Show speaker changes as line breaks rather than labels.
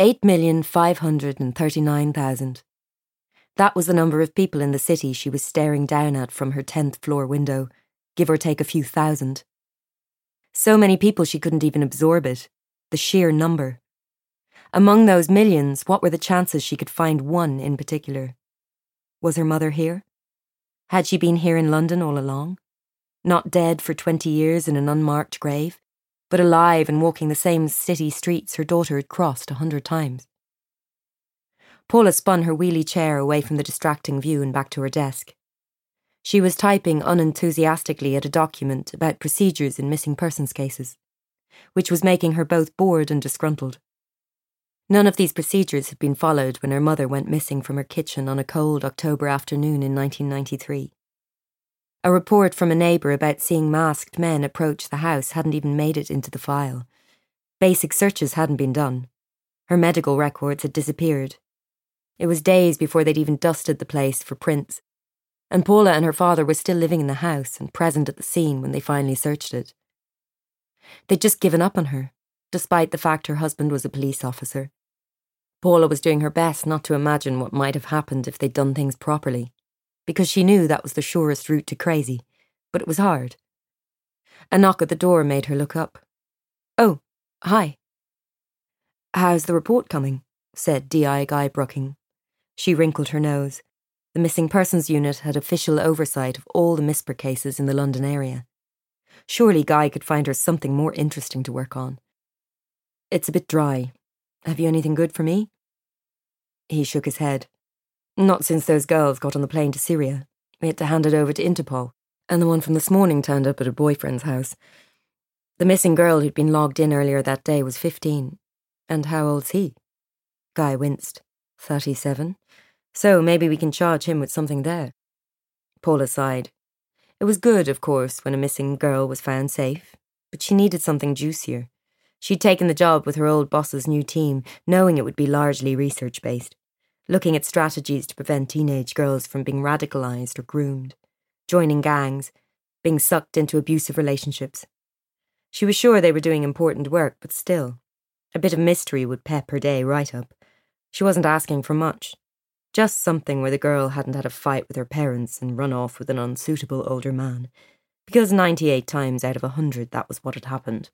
8,539,000. That was the number of people in the city she was staring down at from her 10th floor window, give or take a few thousand. So many people she couldn't even absorb it, the sheer number. Among those millions, what were the chances she could find one in particular? Was her mother here? Had she been here in London all along? Not dead for 20 years in an unmarked grave, but alive and walking the same city streets her daughter had crossed a hundred times. Paula spun her wheelie chair away from the distracting view and back to her desk. She was typing unenthusiastically at a document about procedures in missing persons cases, which was making her both bored and disgruntled. None of these procedures had been followed when her mother went missing from her kitchen on a cold October afternoon in 1993. A report from a neighbour about seeing masked men approach the house hadn't even made it into the file. Basic searches hadn't been done. Her medical records had disappeared. It was days before they'd even dusted the place for prints, and Paula and her father were still living in the house and present at the scene when they finally searched it. They'd just given up on her, despite the fact her husband was a police officer. Paula was doing her best not to imagine what might have happened if they'd done things properly because she knew that was the surest route to crazy, but it was hard. A knock at the door made her look up. Oh, hi. How's the report coming? said D.I. Guy Brooking. She wrinkled her nose. The Missing Persons Unit had official oversight of all the MISPER cases in the London area. Surely Guy could find her something more interesting to work on. It's a bit dry. Have you anything good for me? He shook his head. Not since those girls got on the plane to Syria. We had to hand it over to Interpol, and the one from this morning turned up at her boyfriend's house. The missing girl who'd been logged in earlier that day was 15. And how old's he? Guy winced. 37. So maybe we can charge him with something there. Paula sighed. It was good, of course, when a missing girl was found safe, but she needed something juicier. She'd taken the job with her old boss's new team, knowing it would be largely research based looking at strategies to prevent teenage girls from being radicalized or groomed, joining gangs, being sucked into abusive relationships. She was sure they were doing important work, but still, a bit of mystery would pep her day right up. She wasn't asking for much. Just something where the girl hadn't had a fight with her parents and run off with an unsuitable older man. Because 98 times out of a 100 that was what had happened.